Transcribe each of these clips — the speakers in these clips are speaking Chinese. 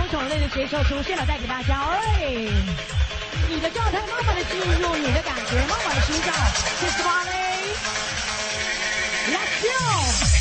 萌种类的角色出现了带给大家哎你的状态慢慢的进入你的感觉慢慢的寻找 kiss memory let's go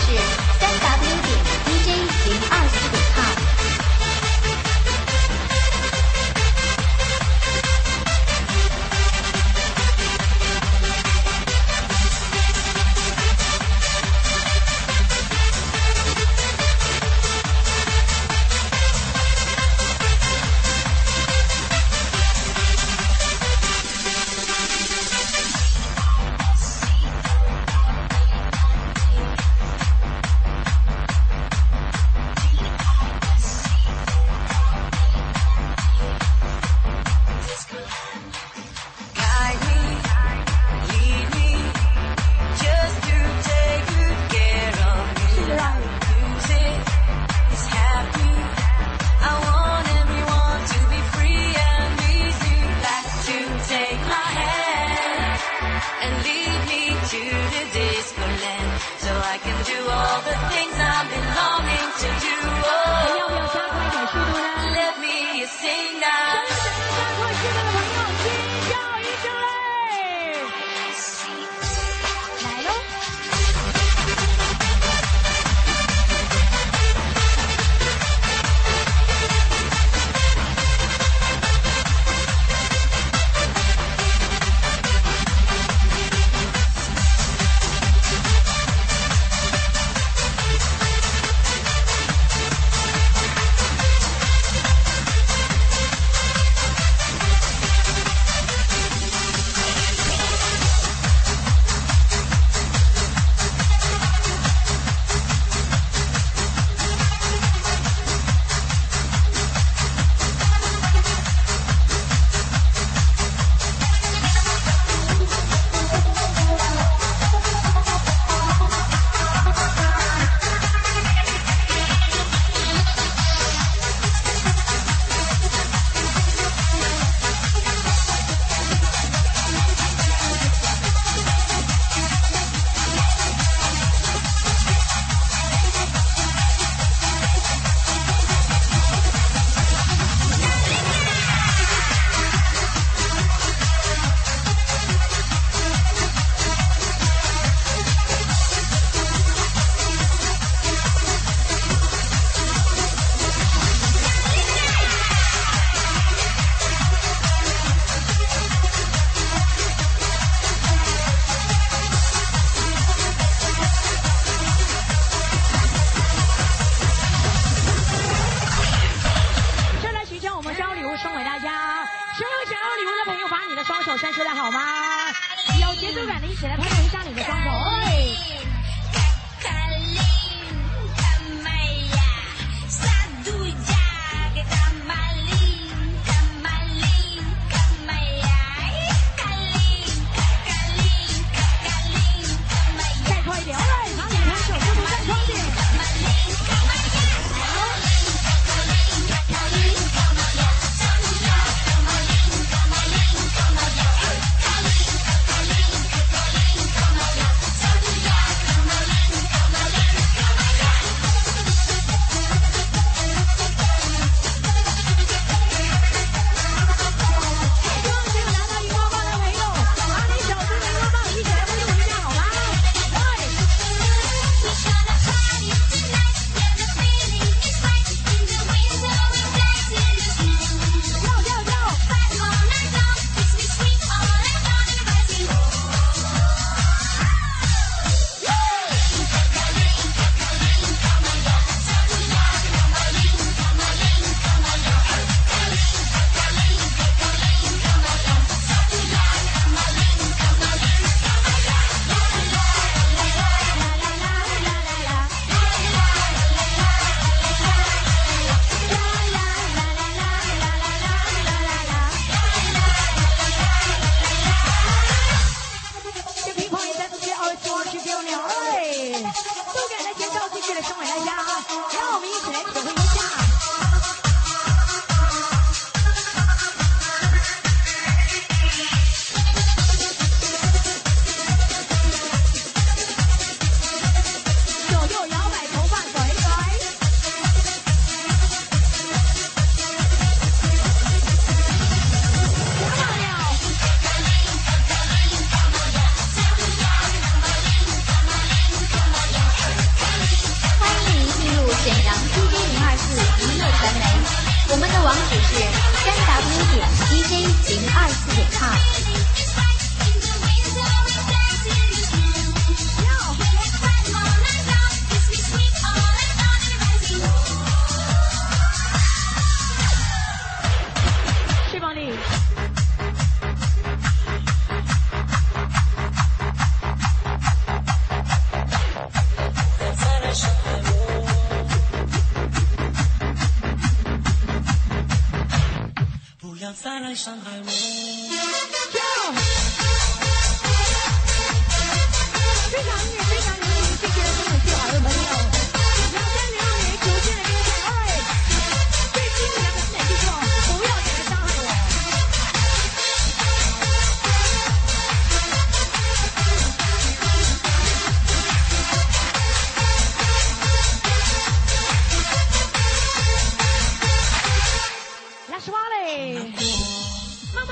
是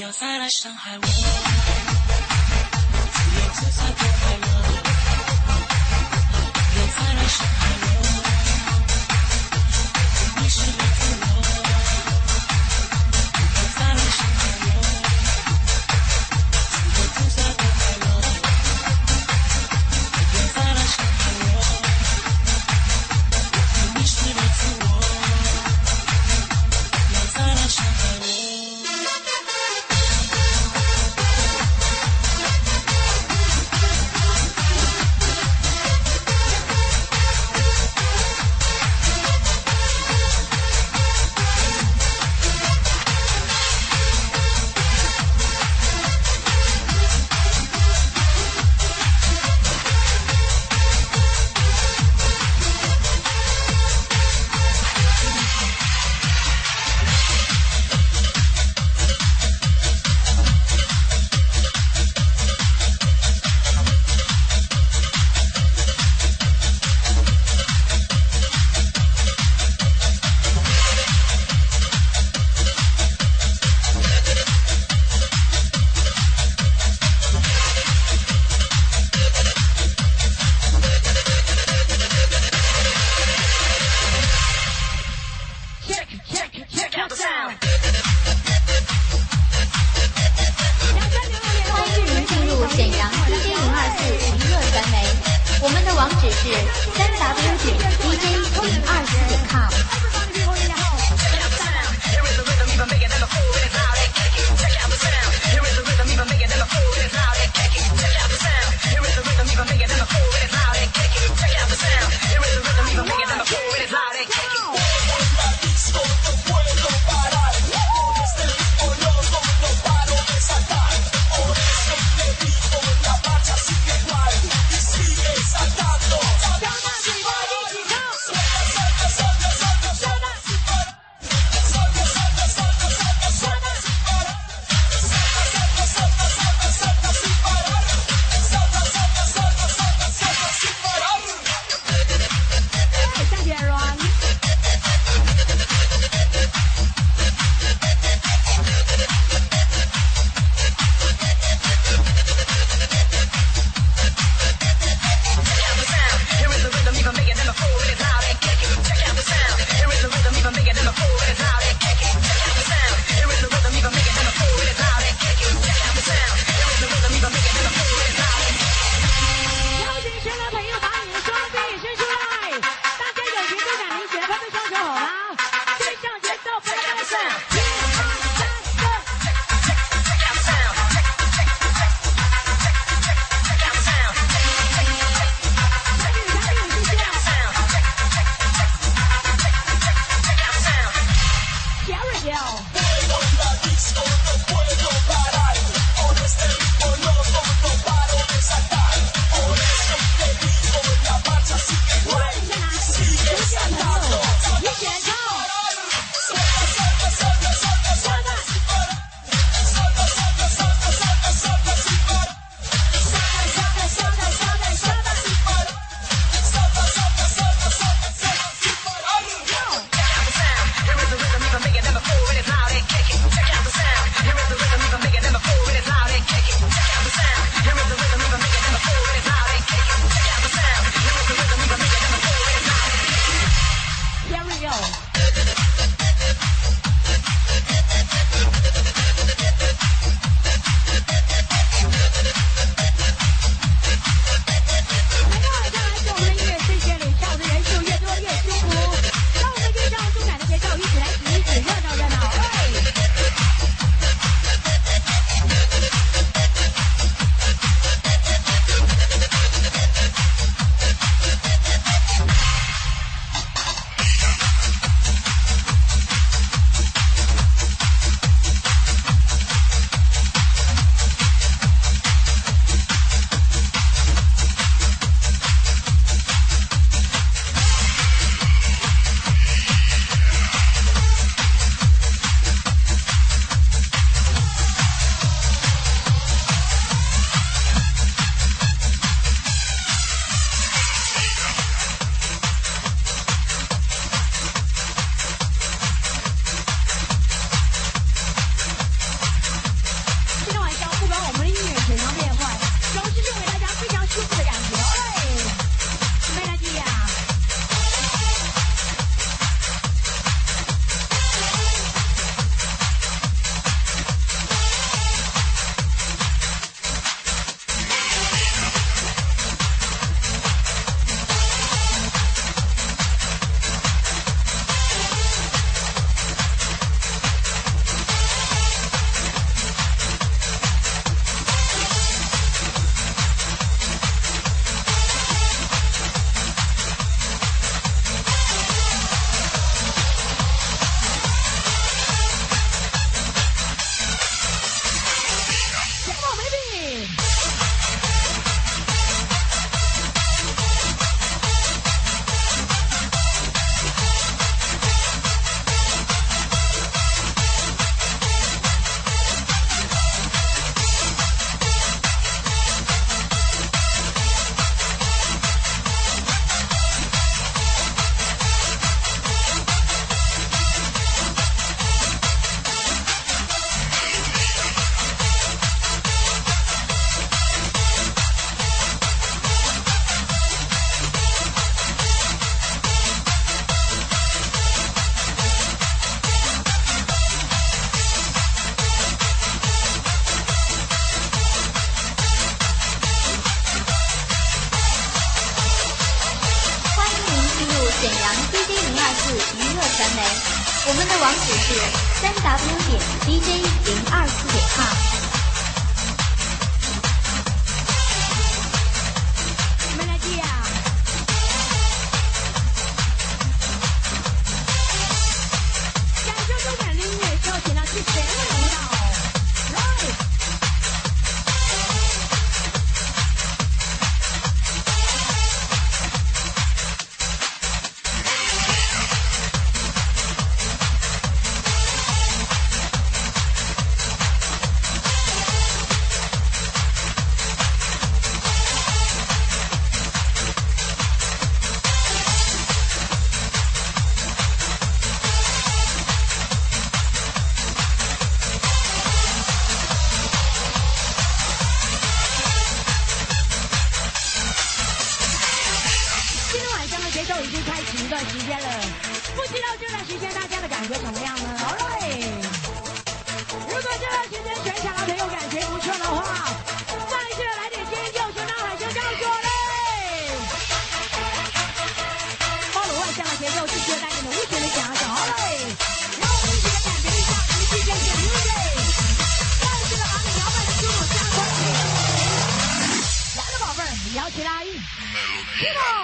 یا فرشتم همون یا فرشتم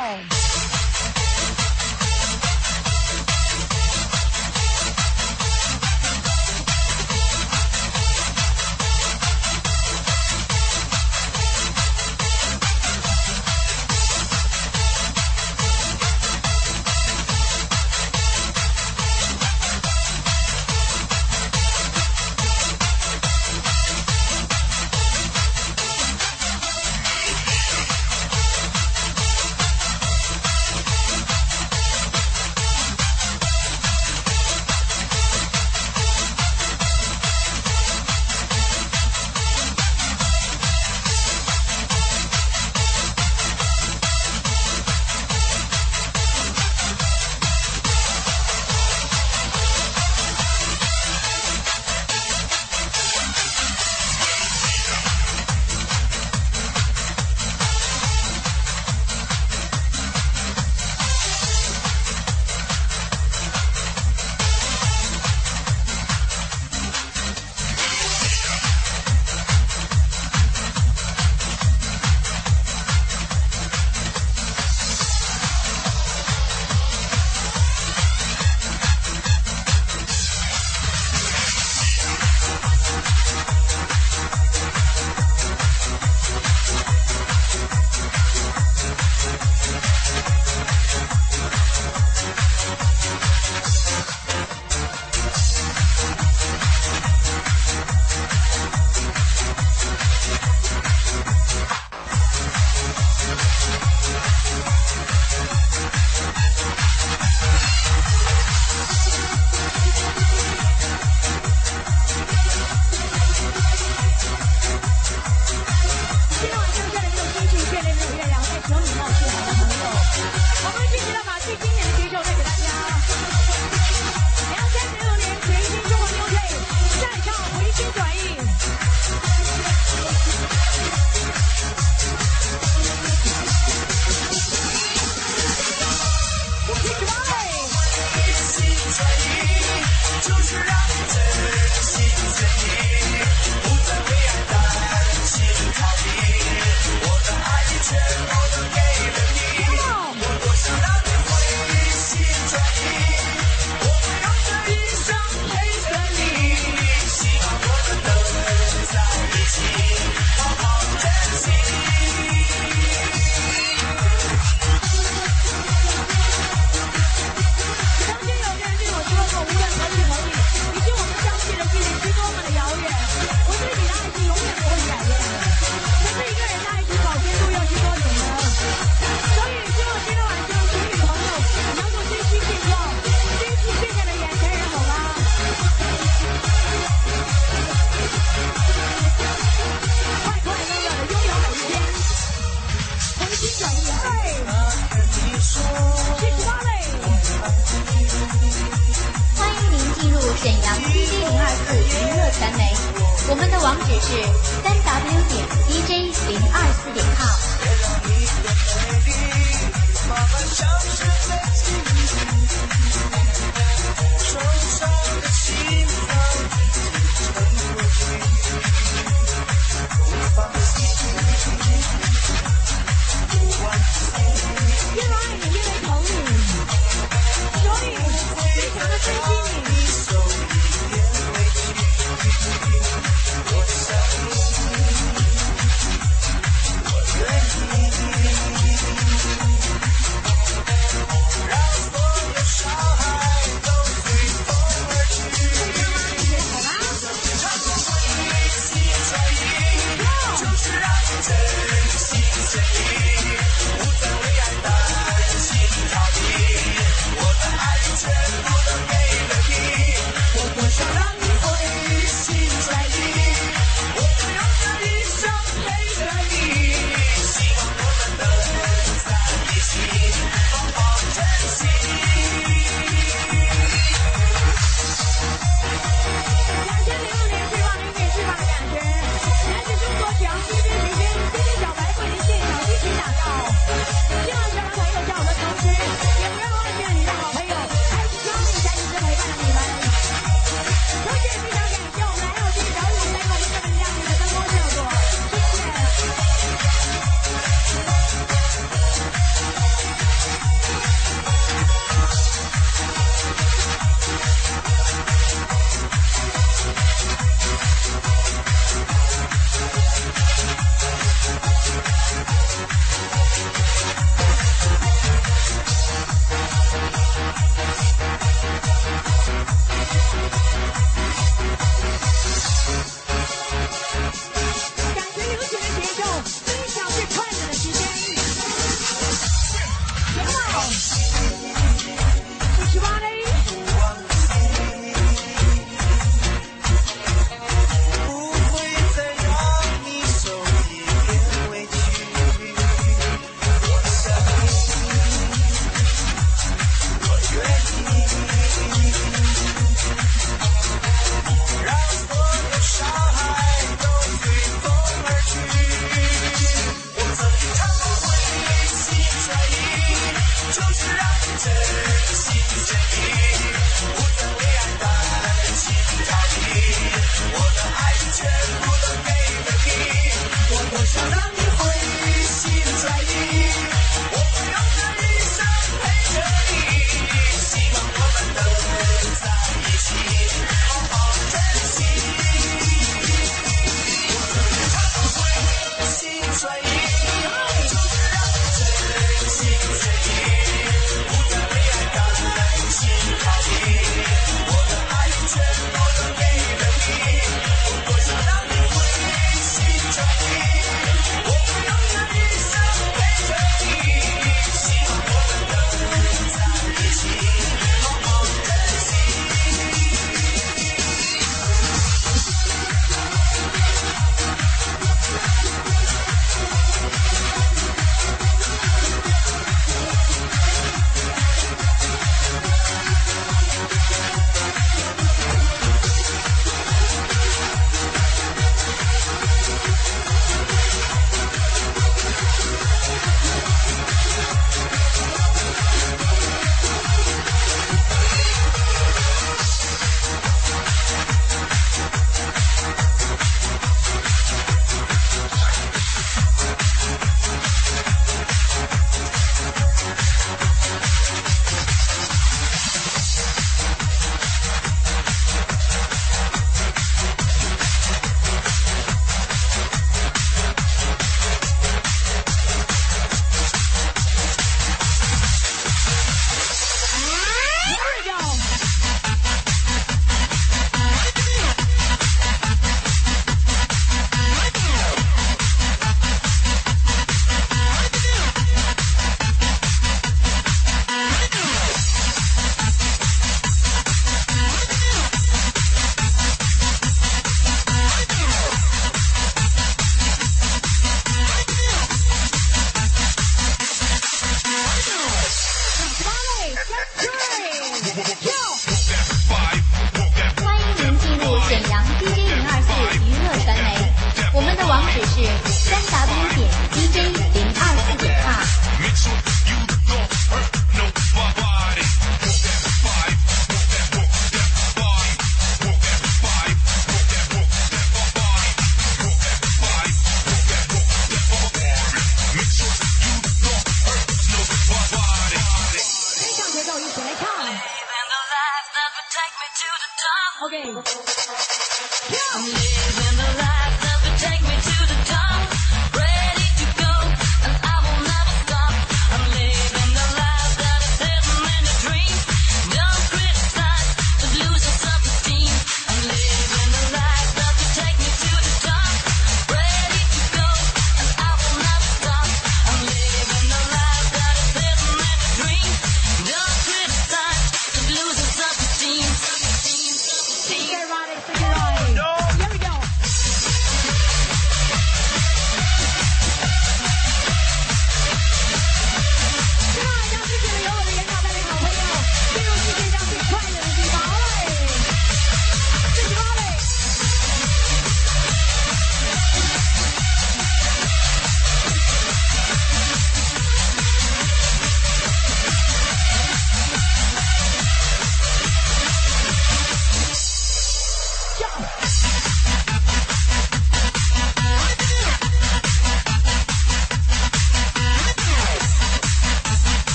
home.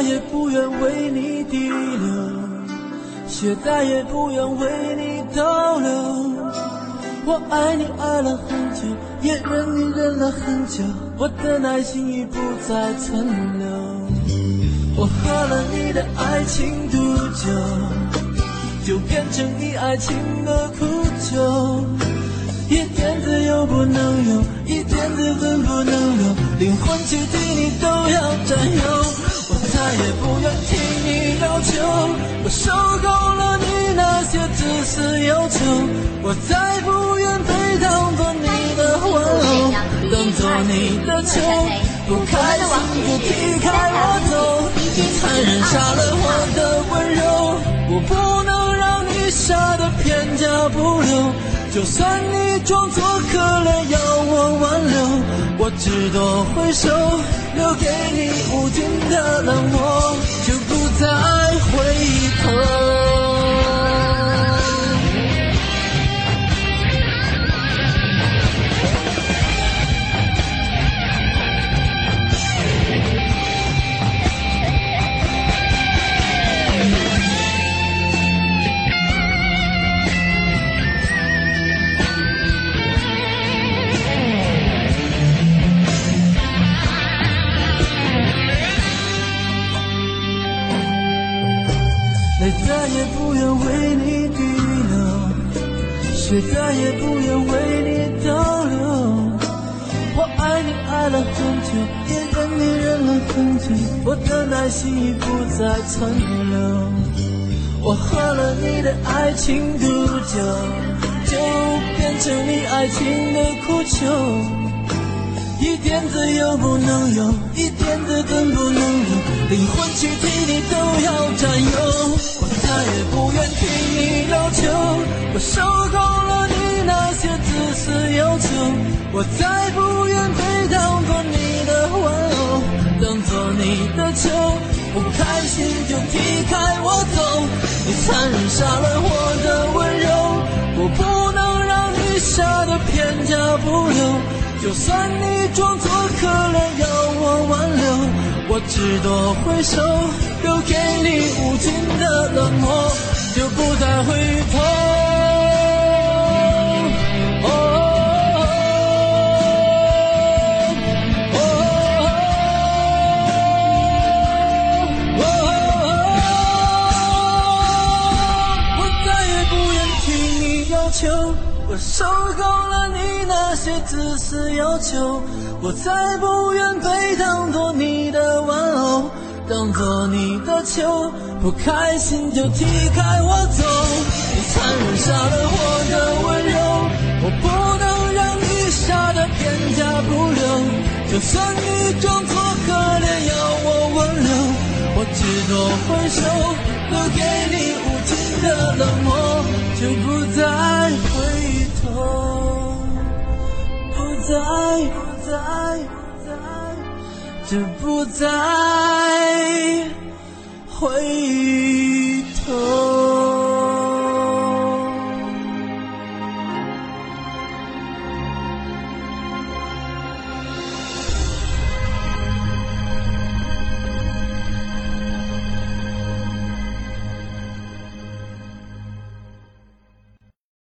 再也不愿为你滴流，血再也不愿为你倒流。我爱你爱了很久，也忍你忍了很久，我的耐心已不再存留。我喝了你的爱情毒酒，就变成你爱情的苦酒，一点自由不能有，一点自尊不能留，灵魂躯体你都要占有。再也不愿听你要求，我受够了你那些自私要求，我再不愿被当做你的玩偶，当做你的球，不开心就踢开我走，你残忍杀了我。的温柔，我不能让你杀的片甲不留，就算你装作可怜要我挽留，我只多回首。留给你无尽的冷漠，就不再回头。却再也不愿为你逗留。我爱你爱了很久，也忍你忍了很久，我的耐心已不再存留。我喝了你的爱情毒酒，就变成你爱情的苦酒。一点自由不能有，一点自尊不能有，灵魂躯体你都要占有。再也不愿听你要求，我受够了你那些自私要求。我再不愿被当做你的玩偶，当作你的球，不开心就踢开我走。你残忍杀了我的温柔，我不能让你傻得片甲不留。就算你装作可怜要我挽留，我只多回首，留给你无尽的冷漠，就不再回头。我再也不愿听你要求，我受够了你那些自私要求，我再不愿被当作你的玩偶，当作你的球，不开心就踢开我走。你残忍杀了我的温柔，我不能让你傻得片甲不留。就算你装作可怜要我挽留，我只多回首，留给你无尽的冷漠，就不再回头，不再不再不再，就不再回头。